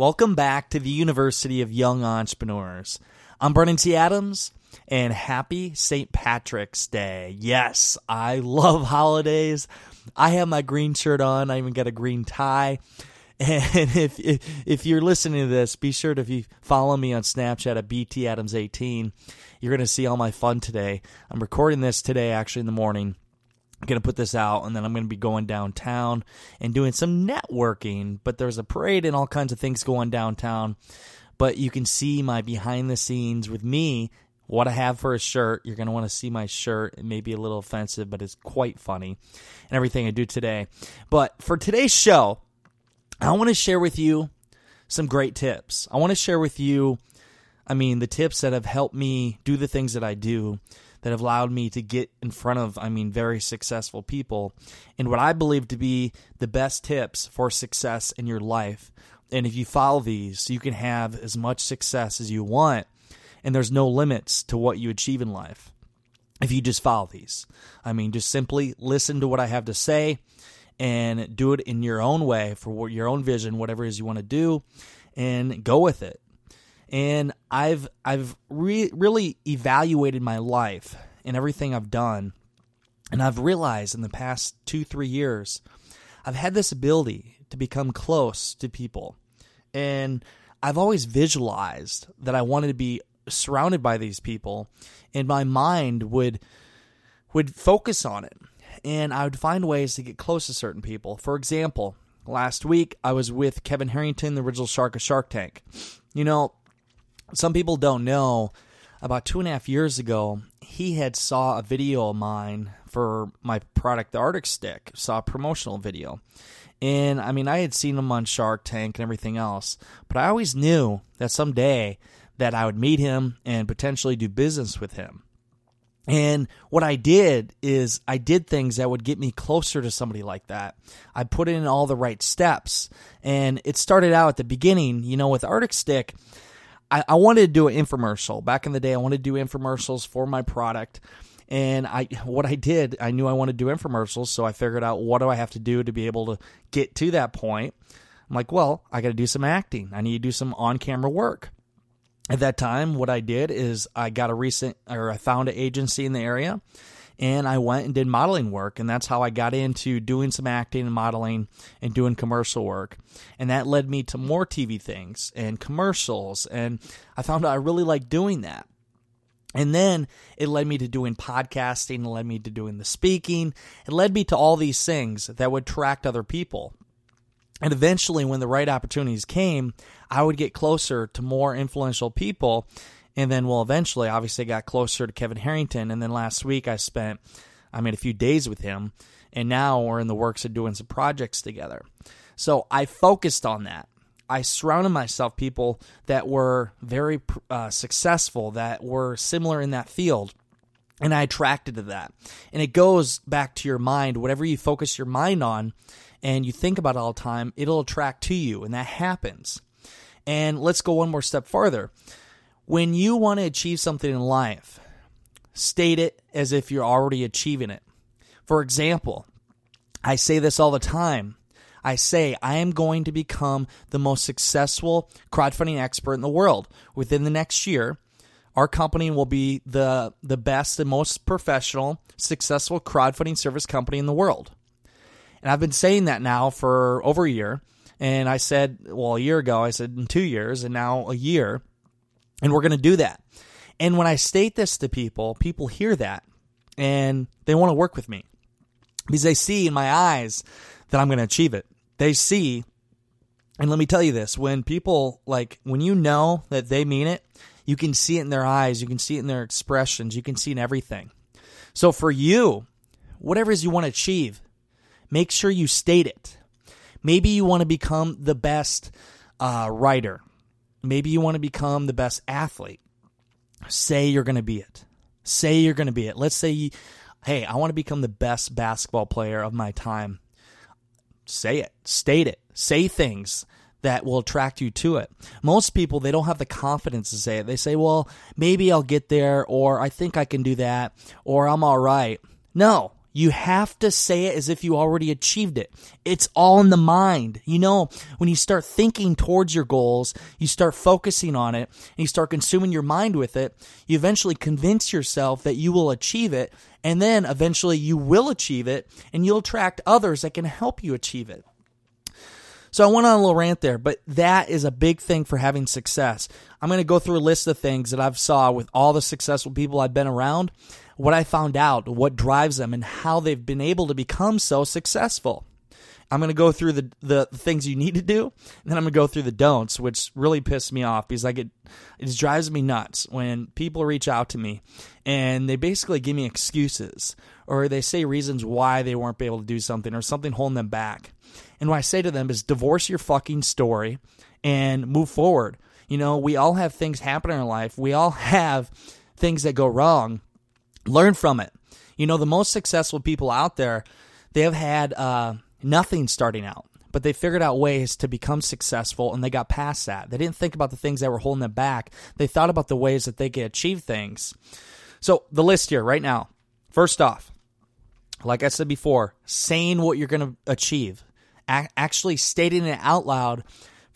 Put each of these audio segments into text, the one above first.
Welcome back to the University of Young Entrepreneurs. I'm Brandon T. Adams, and happy St. Patrick's Day. Yes, I love holidays. I have my green shirt on. I even got a green tie. And if, if, if you're listening to this, be sure to if you follow me on Snapchat at btadams18. You're going to see all my fun today. I'm recording this today, actually in the morning. Going to put this out and then I'm going to be going downtown and doing some networking. But there's a parade and all kinds of things going downtown. But you can see my behind the scenes with me, what I have for a shirt. You're going to want to see my shirt. It may be a little offensive, but it's quite funny and everything I do today. But for today's show, I want to share with you some great tips. I want to share with you, I mean, the tips that have helped me do the things that I do that have allowed me to get in front of, I mean, very successful people and what I believe to be the best tips for success in your life. And if you follow these, you can have as much success as you want, and there's no limits to what you achieve in life if you just follow these. I mean, just simply listen to what I have to say and do it in your own way for your own vision, whatever it is you want to do, and go with it and I've I've re- really evaluated my life and everything I've done, and I've realized in the past two three years, I've had this ability to become close to people, and I've always visualized that I wanted to be surrounded by these people, and my mind would would focus on it, and I would find ways to get close to certain people. For example, last week I was with Kevin Harrington, the original shark of Shark Tank. You know, some people don't know about two and a half years ago he had saw a video of mine for my product the arctic stick saw a promotional video and i mean i had seen him on shark tank and everything else but i always knew that someday that i would meet him and potentially do business with him and what I did is I did things that would get me closer to somebody like that. I put in all the right steps. And it started out at the beginning, you know, with Arctic Stick, I, I wanted to do an infomercial. Back in the day, I wanted to do infomercials for my product. And I, what I did, I knew I wanted to do infomercials, so I figured out what do I have to do to be able to get to that point. I'm like, well, I got to do some acting. I need to do some on-camera work. At that time, what I did is I got a recent, or I found an agency in the area, and I went and did modeling work. And that's how I got into doing some acting and modeling and doing commercial work. And that led me to more TV things and commercials. And I found I really like doing that. And then it led me to doing podcasting, it led me to doing the speaking, it led me to all these things that would attract other people. And eventually, when the right opportunities came, I would get closer to more influential people and then, well, eventually, obviously, I got closer to Kevin Harrington. And then last week, I spent, I mean, a few days with him. And now we're in the works of doing some projects together. So I focused on that. I surrounded myself people that were very uh, successful, that were similar in that field, and I attracted to that. And it goes back to your mind. Whatever you focus your mind on, and you think about all the time, it'll attract to you, and that happens. And let's go one more step further. When you want to achieve something in life, state it as if you're already achieving it. For example, I say this all the time. I say I am going to become the most successful crowdfunding expert in the world. Within the next year, our company will be the the best and most professional, successful crowdfunding service company in the world. And I've been saying that now for over a year. And I said, well, a year ago, I said in two years, and now a year. And we're going to do that. And when I state this to people, people hear that and they want to work with me because they see in my eyes that I'm going to achieve it. They see, and let me tell you this when people like, when you know that they mean it, you can see it in their eyes, you can see it in their expressions, you can see in everything. So for you, whatever it is you want to achieve, make sure you state it. Maybe you want to become the best uh, writer maybe you want to become the best athlete. Say you're going to be it. Say you're going to be it. Let's say, hey, I want to become the best basketball player of my time. Say it, state it, say things that will attract you to it. Most people, they don't have the confidence to say it. They say, well, maybe I'll get there, or I think I can do that, or I'm all right. No, you have to say it as if you already achieved it. It's all in the mind. You know, when you start thinking towards your goals, you start focusing on it, and you start consuming your mind with it, you eventually convince yourself that you will achieve it, and then eventually you will achieve it, and you'll attract others that can help you achieve it. So I went on a little rant there, but that is a big thing for having success. I'm going to go through a list of things that I've saw with all the successful people I've been around, what I found out, what drives them, and how they've been able to become so successful. I'm going to go through the, the things you need to do, and then I'm going to go through the don'ts, which really piss me off because I get it drives me nuts when people reach out to me and they basically give me excuses or they say reasons why they weren't able to do something or something holding them back. And what I say to them is divorce your fucking story and move forward. You know, we all have things happen in our life. We all have things that go wrong. Learn from it. You know, the most successful people out there, they have had uh, nothing starting out, but they figured out ways to become successful and they got past that. They didn't think about the things that were holding them back. They thought about the ways that they could achieve things. So, the list here right now. First off, like I said before, saying what you're going to achieve actually stating it out loud.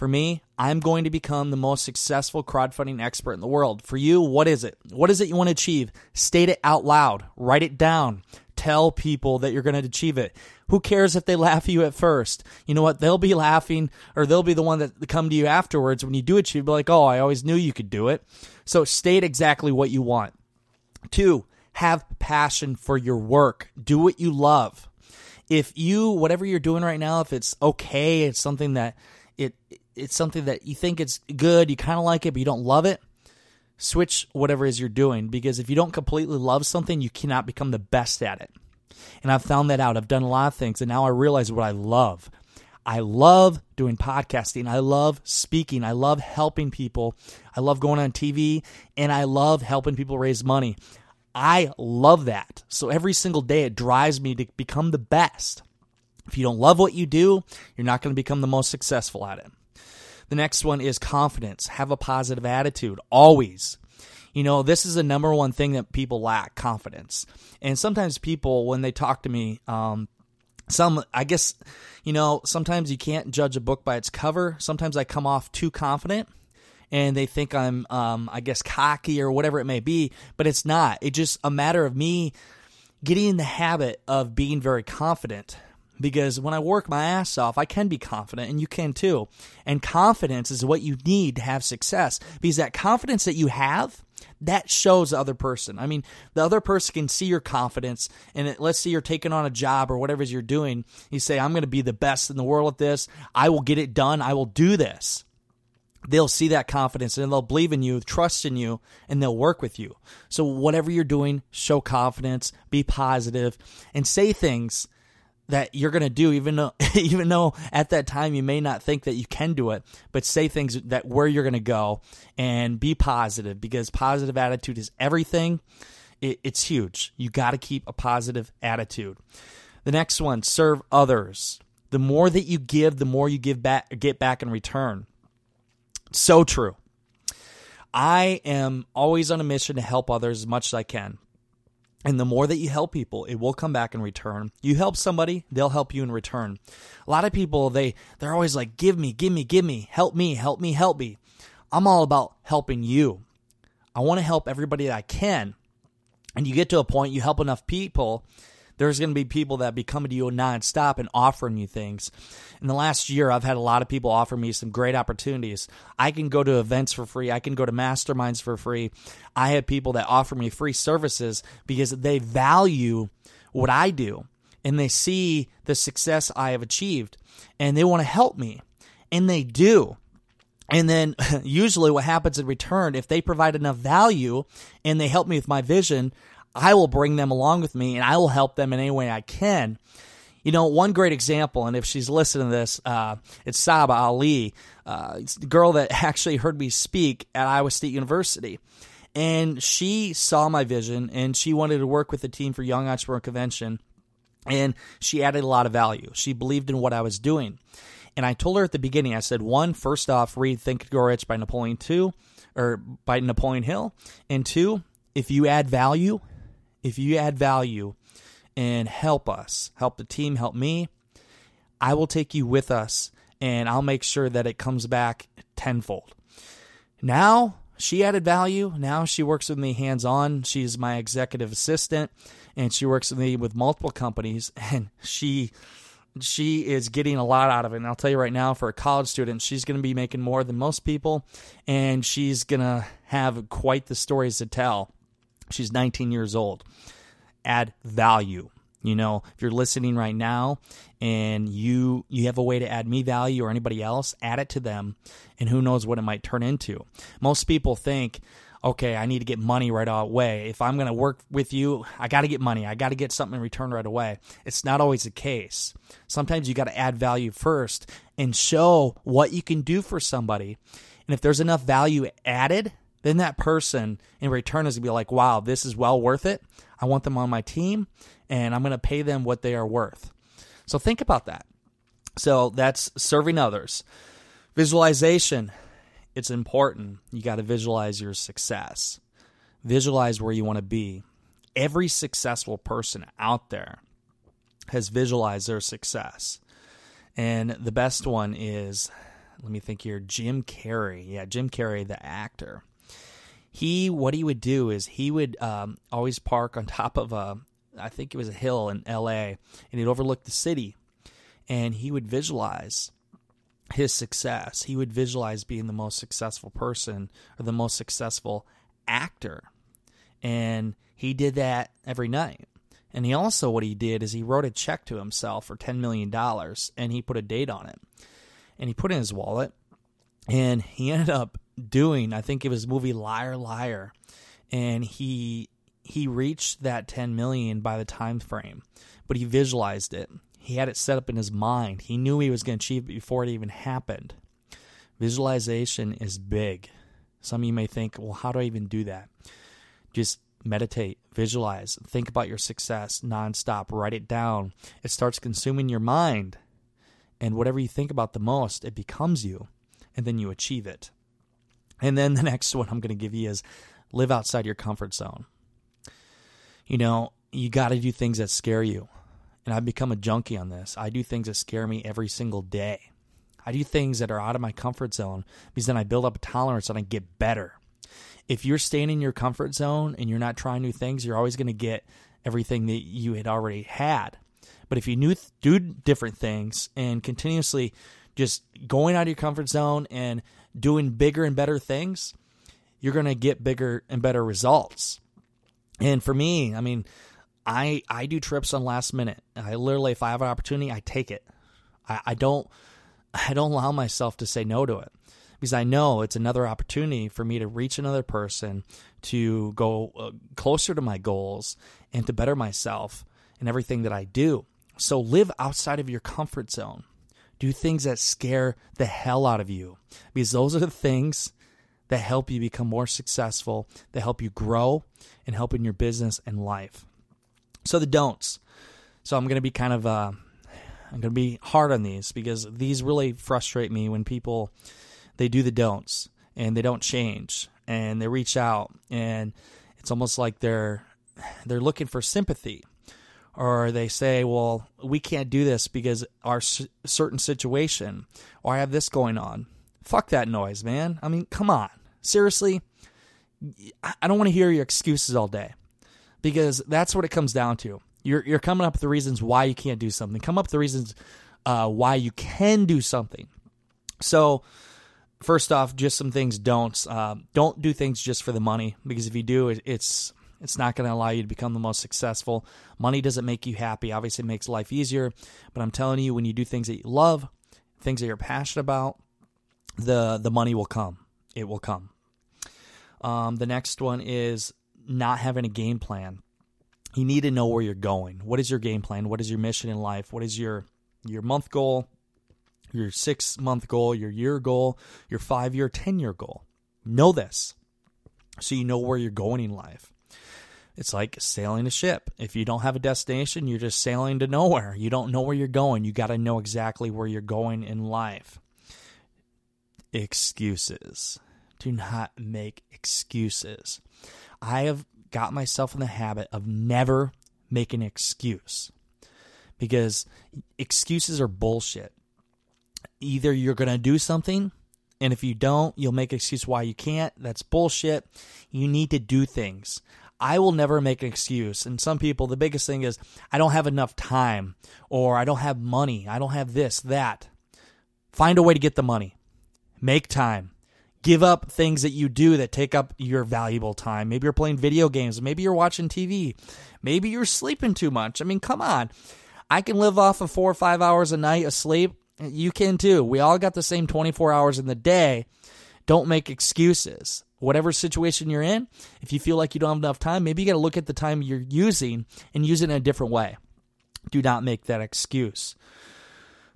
For me, I'm going to become the most successful crowdfunding expert in the world. For you, what is it? What is it you want to achieve? State it out loud. Write it down. Tell people that you're going to achieve it. Who cares if they laugh at you at first? You know what? They'll be laughing or they'll be the one that come to you afterwards when you do achieve. Be like, oh, I always knew you could do it. So state exactly what you want. Two, have passion for your work. Do what you love if you whatever you're doing right now, if it's okay, it's something that it it's something that you think it's good, you kind of like it, but you don't love it, switch whatever it is you're doing because if you don't completely love something, you cannot become the best at it. And I've found that out. I've done a lot of things and now I realize what I love. I love doing podcasting. I love speaking. I love helping people. I love going on TV and I love helping people raise money. I love that. So every single day it drives me to become the best. If you don't love what you do, you're not going to become the most successful at it. The next one is confidence. Have a positive attitude always. You know, this is the number one thing that people lack confidence. And sometimes people, when they talk to me, um, some, I guess, you know, sometimes you can't judge a book by its cover. Sometimes I come off too confident and they think I'm, um, I guess, cocky or whatever it may be, but it's not. It's just a matter of me getting in the habit of being very confident. Because when I work my ass off, I can be confident, and you can too. And confidence is what you need to have success. Because that confidence that you have, that shows the other person. I mean, the other person can see your confidence, and it, let's say you're taking on a job or whatever you're doing. You say, I'm going to be the best in the world at this. I will get it done. I will do this they'll see that confidence and they'll believe in you, trust in you, and they'll work with you. So, whatever you're doing, show confidence, be positive, and say things that you're going to do even though even though at that time you may not think that you can do it but say things that where you're going to go and be positive because positive attitude is everything. It, it's huge. You got to keep a positive attitude. The next one serve others. The more that you give the more you give back get back in return. So true. I am always on a mission to help others as much as I can. And the more that you help people, it will come back in return. You help somebody, they'll help you in return. A lot of people, they, they're always like, give me, give me, give me, help me, help me, help me. I'm all about helping you. I want to help everybody that I can. And you get to a point, you help enough people, there's going to be people that be coming to you nonstop and offering you things. In the last year, I've had a lot of people offer me some great opportunities. I can go to events for free. I can go to masterminds for free. I have people that offer me free services because they value what I do and they see the success I have achieved and they want to help me. And they do. And then usually what happens in return, if they provide enough value and they help me with my vision, I will bring them along with me and I will help them in any way I can. You know, one great example, and if she's listening to this, uh, it's Saba Ali, uh, it's the girl that actually heard me speak at Iowa State University. And she saw my vision and she wanted to work with the team for Young Entrepreneur Convention. And she added a lot of value. She believed in what I was doing. And I told her at the beginning, I said, one, first off, read Think and Grow Rich by Napoleon two, or by Napoleon Hill. And two, if you add value, if you add value and help us, help the team, help me, I will take you with us and I'll make sure that it comes back tenfold. Now she added value. Now she works with me hands on. She's my executive assistant and she works with me with multiple companies and she she is getting a lot out of it. And I'll tell you right now, for a college student, she's going to be making more than most people, and she's going to have quite the stories to tell. She's 19 years old. Add value. You know, if you're listening right now and you you have a way to add me value or anybody else, add it to them, and who knows what it might turn into. Most people think, okay, I need to get money right away. If I'm going to work with you, I got to get money. I got to get something in return right away. It's not always the case. Sometimes you got to add value first and show what you can do for somebody. And if there's enough value added, then that person in return is going to be like, wow, this is well worth it. I want them on my team and I'm going to pay them what they are worth. So think about that. So that's serving others. Visualization, it's important. You got to visualize your success, visualize where you want to be. Every successful person out there has visualized their success. And the best one is, let me think here, Jim Carrey. Yeah, Jim Carrey, the actor. He, what he would do is he would um, always park on top of a, I think it was a hill in L.A. and he'd overlook the city, and he would visualize his success. He would visualize being the most successful person or the most successful actor, and he did that every night. And he also what he did is he wrote a check to himself for ten million dollars, and he put a date on it, and he put it in his wallet, and he ended up doing I think it was movie Liar Liar, and he he reached that 10 million by the time frame, but he visualized it. He had it set up in his mind. He knew he was going to achieve it before it even happened. Visualization is big. Some of you may think, well, how do I even do that? Just meditate, visualize, think about your success nonstop, write it down. It starts consuming your mind. And whatever you think about the most, it becomes you, and then you achieve it. And then the next one I'm going to give you is live outside your comfort zone you know, you got to do things that scare you. And I've become a junkie on this. I do things that scare me every single day. I do things that are out of my comfort zone because then I build up a tolerance and I get better. If you're staying in your comfort zone and you're not trying new things, you're always going to get everything that you had already had. But if you new, do different things and continuously just going out of your comfort zone and doing bigger and better things, you're going to get bigger and better results. And for me, I mean, I I do trips on last minute. I literally, if I have an opportunity, I take it. I, I don't I don't allow myself to say no to it because I know it's another opportunity for me to reach another person, to go uh, closer to my goals, and to better myself in everything that I do. So live outside of your comfort zone. Do things that scare the hell out of you because those are the things that help you become more successful, that help you grow and help in your business and life. So the don'ts. So I'm going to be kind of uh, I'm going to be hard on these because these really frustrate me when people they do the don'ts and they don't change and they reach out and it's almost like they're they're looking for sympathy or they say, "Well, we can't do this because our certain situation, or I have this going on." Fuck that noise, man. I mean, come on. Seriously, I don't want to hear your excuses all day because that's what it comes down to. You're, you're coming up with the reasons why you can't do something. Come up with the reasons uh, why you can do something. So, first off, just some things don't. Uh, don't do things just for the money because if you do, it, it's it's not going to allow you to become the most successful. Money doesn't make you happy. Obviously, it makes life easier. But I'm telling you, when you do things that you love, things that you're passionate about, the the money will come. It will come. Um, the next one is not having a game plan. you need to know where you're going. What is your game plan? What is your mission in life? What is your your month goal? Your 6 month goal, your year goal, your 5 year, 10 year goal. Know this. So you know where you're going in life. It's like sailing a ship. If you don't have a destination, you're just sailing to nowhere. You don't know where you're going. You got to know exactly where you're going in life. Excuses. Do not make excuses. I have got myself in the habit of never making an excuse because excuses are bullshit. Either you're going to do something, and if you don't, you'll make an excuse why you can't. That's bullshit. You need to do things. I will never make an excuse. And some people, the biggest thing is, I don't have enough time, or I don't have money, I don't have this, that. Find a way to get the money. Make time. Give up things that you do that take up your valuable time. Maybe you're playing video games. Maybe you're watching TV. Maybe you're sleeping too much. I mean, come on. I can live off of four or five hours a night of sleep. You can too. We all got the same 24 hours in the day. Don't make excuses. Whatever situation you're in, if you feel like you don't have enough time, maybe you got to look at the time you're using and use it in a different way. Do not make that excuse.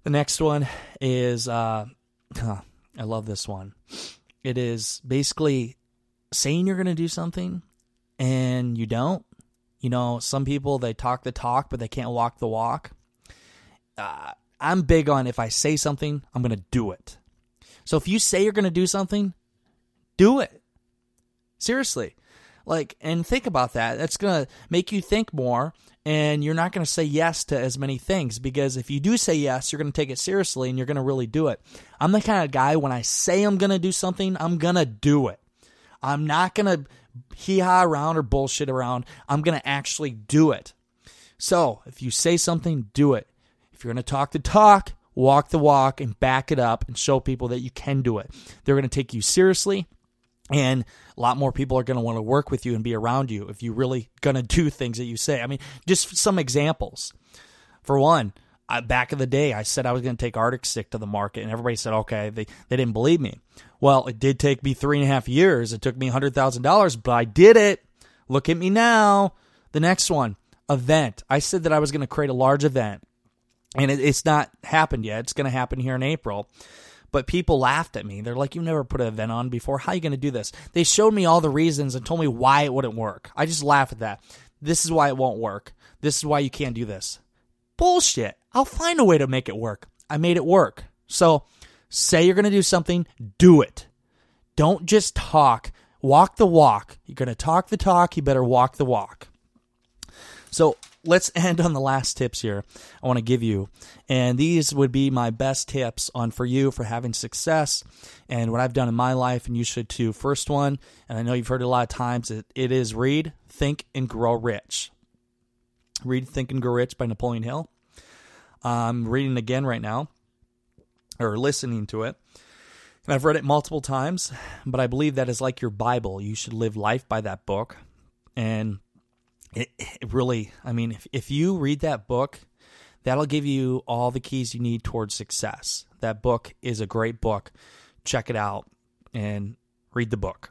The next one is, uh, I love this one. It is basically saying you're going to do something and you don't. You know, some people they talk the talk, but they can't walk the walk. Uh, I'm big on if I say something, I'm going to do it. So if you say you're going to do something, do it. Seriously. Like, and think about that. That's going to make you think more, and you're not going to say yes to as many things because if you do say yes, you're going to take it seriously and you're going to really do it. I'm the kind of guy when I say I'm going to do something, I'm going to do it. I'm not going to hee haw around or bullshit around. I'm going to actually do it. So if you say something, do it. If you're going to talk the talk, walk the walk and back it up and show people that you can do it. They're going to take you seriously and a lot more people are going to want to work with you and be around you if you're really going to do things that you say. I mean, just some examples. For one, I, back in the day, I said I was going to take Arctic Stick to the market, and everybody said, okay, they, they didn't believe me. Well, it did take me three and a half years. It took me $100,000, but I did it. Look at me now. The next one, event. I said that I was going to create a large event, and it, it's not happened yet. It's going to happen here in April. But people laughed at me. They're like, "You've never put an event on before. How are you going to do this?" They showed me all the reasons and told me why it wouldn't work. I just laugh at that. This is why it won't work. This is why you can't do this. Bullshit. I'll find a way to make it work. I made it work. So, say you're going to do something, do it. Don't just talk. Walk the walk. You're going to talk the talk, you better walk the walk. So, let's end on the last tips here I want to give you. And these would be my best tips on for you for having success and what I've done in my life, and you should too. First one, and I know you've heard it a lot of times, it, it is read, think, and grow rich. Read, Think, and Grow Rich by Napoleon Hill. I'm reading again right now, or listening to it. And I've read it multiple times, but I believe that is like your Bible. You should live life by that book. And it, it really, I mean, if, if you read that book, that'll give you all the keys you need towards success. That book is a great book. Check it out and read the book.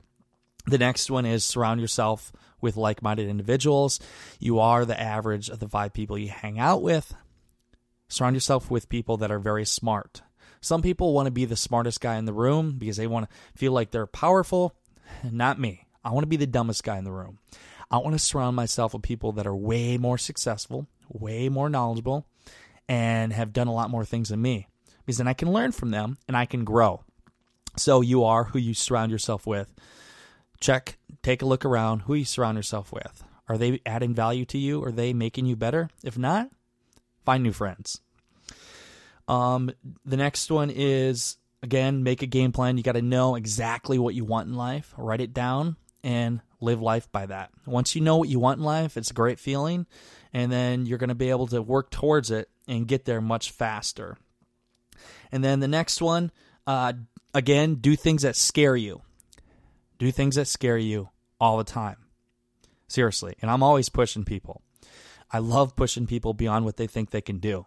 The next one is surround yourself with like minded individuals. You are the average of the five people you hang out with. Surround yourself with people that are very smart. Some people want to be the smartest guy in the room because they want to feel like they're powerful. Not me. I want to be the dumbest guy in the room. I want to surround myself with people that are way more successful, way more knowledgeable, and have done a lot more things than me. Because then I can learn from them and I can grow. So you are who you surround yourself with. Check, take a look around who you surround yourself with. Are they adding value to you? Are they making you better? If not, find new friends. Um, the next one is again, make a game plan. You got to know exactly what you want in life, write it down, and live life by that. Once you know what you want in life, it's a great feeling, and then you're going to be able to work towards it and get there much faster. And then the next one, uh, again, do things that scare you. Do things that scare you all the time. Seriously. And I'm always pushing people. I love pushing people beyond what they think they can do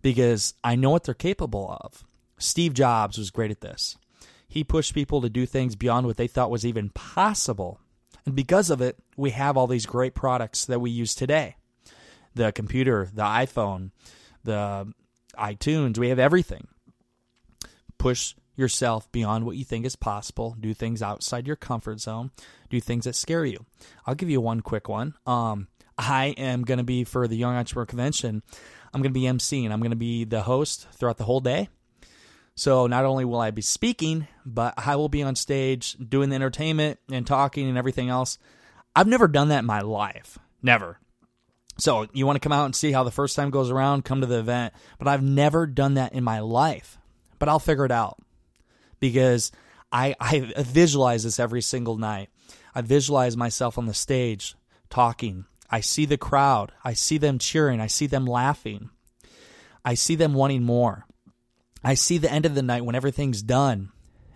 because I know what they're capable of. Steve Jobs was great at this. He pushed people to do things beyond what they thought was even possible And because of it, we have all these great products that we use today the computer, the iPhone, the iTunes. We have everything. Push yourself beyond what you think is possible. Do things outside your comfort zone. Do things that scare you. I'll give you one quick one. Um, I am going to be for the Young Entrepreneur Convention. I'm going to be MC and I'm going to be the host throughout the whole day. So not only will I be speaking, but I will be on stage doing the entertainment and talking and everything else. I've never done that in my life. Never. So you want to come out and see how the first time goes around, come to the event. But I've never done that in my life. But I'll figure it out because I, I visualize this every single night. I visualize myself on the stage talking. I see the crowd. I see them cheering. I see them laughing. I see them wanting more. I see the end of the night when everything's done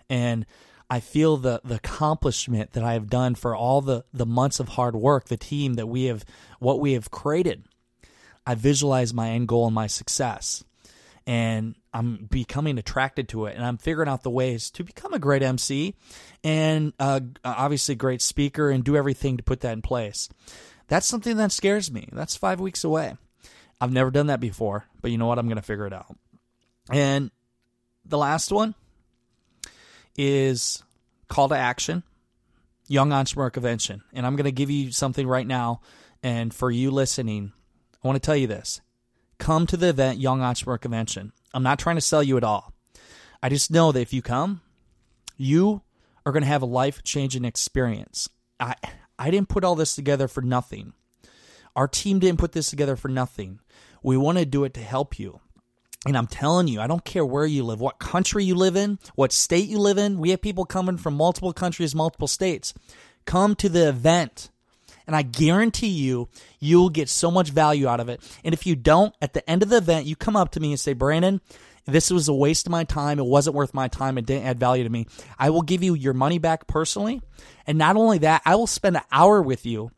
and I feel the the accomplishment that I have done for all the the months of hard work, the team that we have what we have created. I visualize my end goal and my success. And I'm becoming attracted to it and I'm figuring out the ways to become a great MC and uh, obviously great speaker and do everything to put that in place. That's something that scares me. That's five weeks away. I've never done that before, but you know what? I'm going to figure it out. And the last one is call to action, Young Entrepreneur Convention. And I'm going to give you something right now. And for you listening, I want to tell you this come to the event, Young Entrepreneur Convention. I'm not trying to sell you at all. I just know that if you come, you are going to have a life changing experience. I, I didn't put all this together for nothing. Our team didn't put this together for nothing. We want to do it to help you. And I'm telling you, I don't care where you live, what country you live in, what state you live in. We have people coming from multiple countries, multiple states. Come to the event. And I guarantee you, you'll get so much value out of it. And if you don't, at the end of the event, you come up to me and say, Brandon, this was a waste of my time. It wasn't worth my time. It didn't add value to me. I will give you your money back personally. And not only that, I will spend an hour with you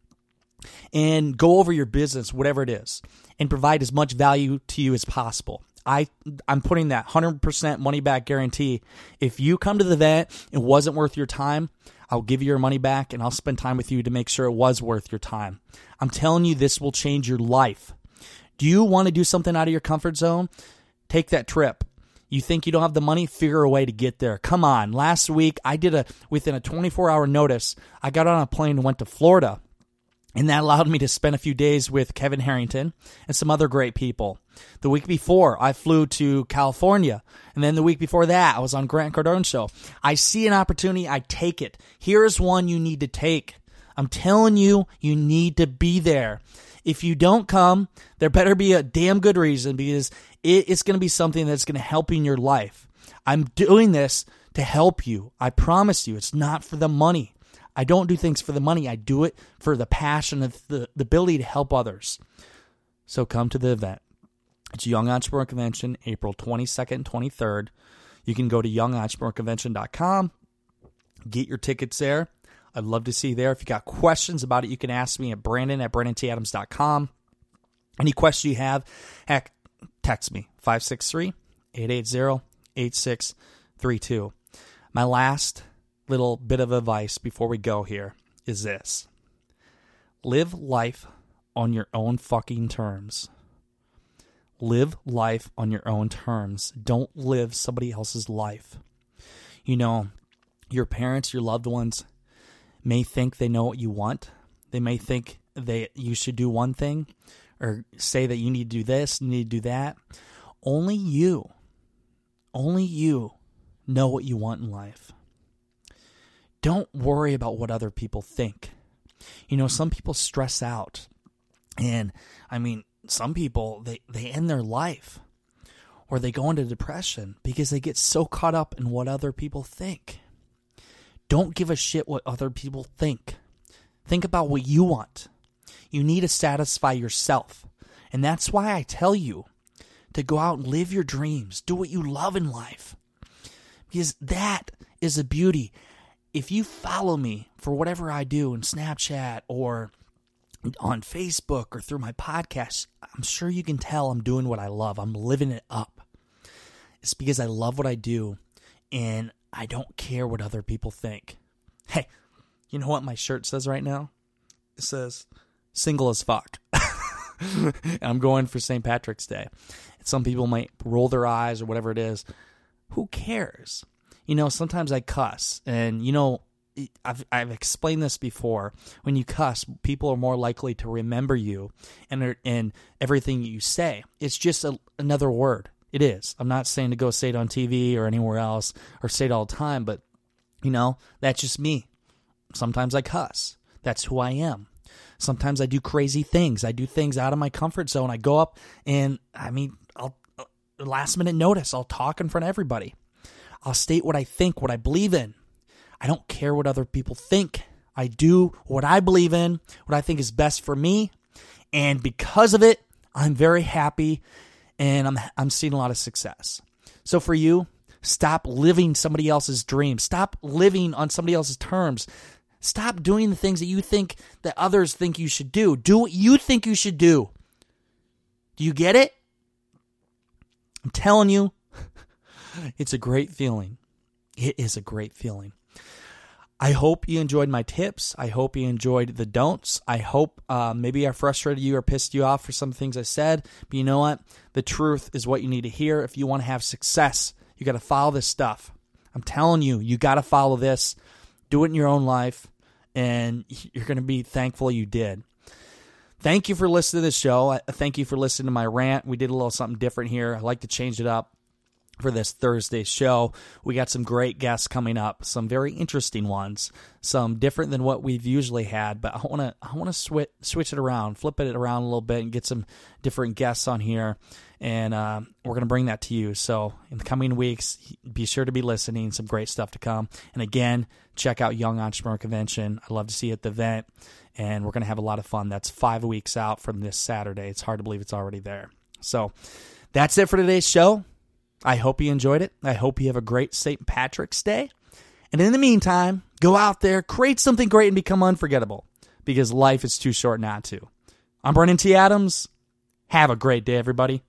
and go over your business, whatever it is, and provide as much value to you as possible. I I'm putting that 100% money back guarantee. If you come to the event, it wasn't worth your time, I'll give you your money back and I'll spend time with you to make sure it was worth your time. I'm telling you this will change your life. Do you want to do something out of your comfort zone? Take that trip. You think you don't have the money? Figure a way to get there. Come on. Last week, I did a, within a 24 hour notice, I got on a plane and went to Florida. And that allowed me to spend a few days with Kevin Harrington and some other great people. The week before, I flew to California. And then the week before that, I was on Grant Cardone's show. I see an opportunity, I take it. Here's one you need to take. I'm telling you, you need to be there. If you don't come, there better be a damn good reason because it's going to be something that's going to help you in your life. I'm doing this to help you. I promise you, it's not for the money. I don't do things for the money. I do it for the passion of the, the ability to help others. So come to the event. It's Young Entrepreneur Convention, April 22nd and 23rd. You can go to youngentrepreneurconvention.com, get your tickets there. I'd love to see you there. If you got questions about it, you can ask me at brandon at brandonTadams.com. Any question you have, heck, text me 563 880 8632. My last little bit of advice before we go here is this live life on your own fucking terms. Live life on your own terms. Don't live somebody else's life. You know, your parents, your loved ones may think they know what you want. They may think that you should do one thing or say that you need to do this, you need to do that. Only you, only you know what you want in life don't worry about what other people think. You know, some people stress out. And I mean, some people they, they end their life or they go into depression because they get so caught up in what other people think. Don't give a shit what other people think. Think about what you want. You need to satisfy yourself. And that's why I tell you to go out and live your dreams, do what you love in life. Because that is the beauty if you follow me for whatever I do in Snapchat or on Facebook or through my podcast, I'm sure you can tell I'm doing what I love. I'm living it up. It's because I love what I do and I don't care what other people think. Hey, You know what my shirt says right now? It says single as fuck. I'm going for St. Patrick's Day. Some people might roll their eyes or whatever it is. Who cares? You know, sometimes I cuss, and you know, I've I've explained this before. When you cuss, people are more likely to remember you and and everything you say. It's just a, another word. It is. I'm not saying to go say it on TV or anywhere else or say it all the time, but you know, that's just me. Sometimes I cuss. That's who I am. Sometimes I do crazy things. I do things out of my comfort zone. I go up and I mean, I'll uh, last minute notice. I'll talk in front of everybody. I'll state what I think, what I believe in. I don't care what other people think. I do what I believe in, what I think is best for me. And because of it, I'm very happy and I'm I'm seeing a lot of success. So for you, stop living somebody else's dream. Stop living on somebody else's terms. Stop doing the things that you think that others think you should do. Do what you think you should do. Do you get it? I'm telling you, it's a great feeling. It is a great feeling. I hope you enjoyed my tips. I hope you enjoyed the don'ts. I hope uh, maybe I frustrated you or pissed you off for some things I said. But you know what? The truth is what you need to hear. If you want to have success, you got to follow this stuff. I'm telling you, you got to follow this. Do it in your own life, and you're going to be thankful you did. Thank you for listening to this show. Thank you for listening to my rant. We did a little something different here. I like to change it up for this Thursday show. We got some great guests coming up, some very interesting ones, some different than what we've usually had. But I want to I want to switch switch it around, flip it around a little bit, and get some different guests on here. And uh, we're going to bring that to you. So in the coming weeks, be sure to be listening. Some great stuff to come. And again, check out Young Entrepreneur Convention. I'd love to see you at the event, and we're going to have a lot of fun. That's five weeks out from this Saturday. It's hard to believe it's already there. So that's it for today's show. I hope you enjoyed it. I hope you have a great St. Patrick's Day. And in the meantime, go out there, create something great, and become unforgettable because life is too short not to. I'm Brandon T. Adams. Have a great day, everybody.